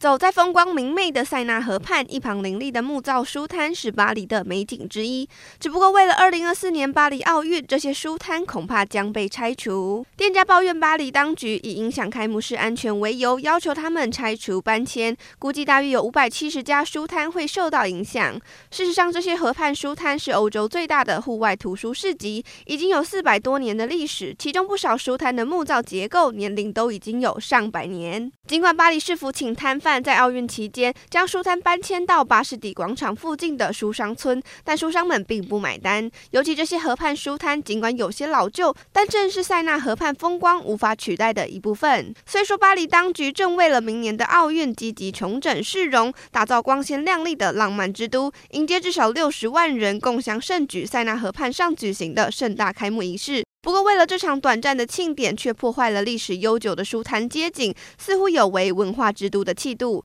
走在风光明媚的塞纳河畔，一旁林立的木造书摊是巴黎的美景之一。只不过为了二零二四年巴黎奥运，这些书摊恐怕将被拆除。店家抱怨巴黎当局以影响开幕式安全为由，要求他们拆除搬迁，估计大约有五百七十家书摊会受到影响。事实上，这些河畔书摊是欧洲最大的户外图书市集，已经有四百多年的历史，其中不少书摊的木造结构年龄都已经有上百年。尽管巴黎市府请摊贩在奥运期间将书摊搬迁到巴士底广场附近的书商村，但书商们并不买单。尤其这些河畔书摊，尽管有些老旧，但正是塞纳河畔风光无法取代的一部分。虽说巴黎当局正为了明年的奥运积极重整市容，打造光鲜亮丽的浪漫之都，迎接至少六十万人共享盛举塞纳河畔上举行的盛大开幕仪式。不过，为了这场短暂的庆典，却破坏了历史悠久的书坛街景，似乎有违文化之都的气度。